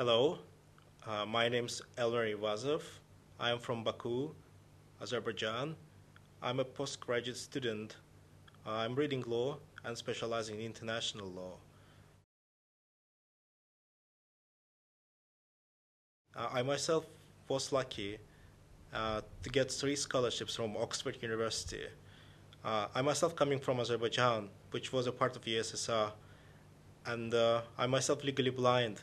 Hello, uh, my name is Elmer Ivazov. I am from Baku, Azerbaijan. I'm a postgraduate student. I'm reading law and specializing in international law. Uh, I myself was lucky uh, to get three scholarships from Oxford University. Uh, I myself coming from Azerbaijan, which was a part of the USSR, and I myself legally blind.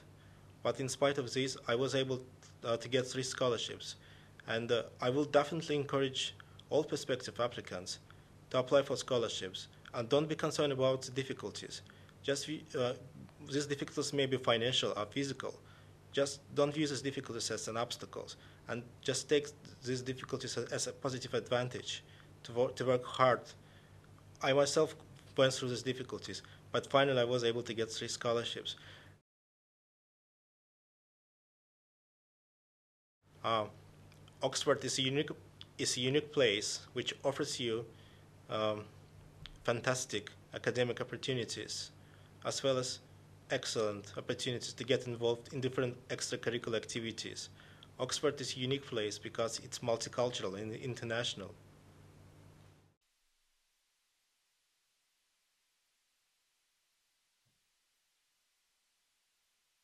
But in spite of this, I was able uh, to get three scholarships. And uh, I will definitely encourage all prospective applicants to apply for scholarships. And don't be concerned about the difficulties. Just uh, these difficulties may be financial or physical. Just don't view these difficulties as an obstacles, and just take these difficulties as a positive advantage to, work, to work hard. I myself went through these difficulties, but finally I was able to get three scholarships. Uh, Oxford is a unique is a unique place which offers you um, fantastic academic opportunities, as well as excellent opportunities to get involved in different extracurricular activities. Oxford is a unique place because it's multicultural and international.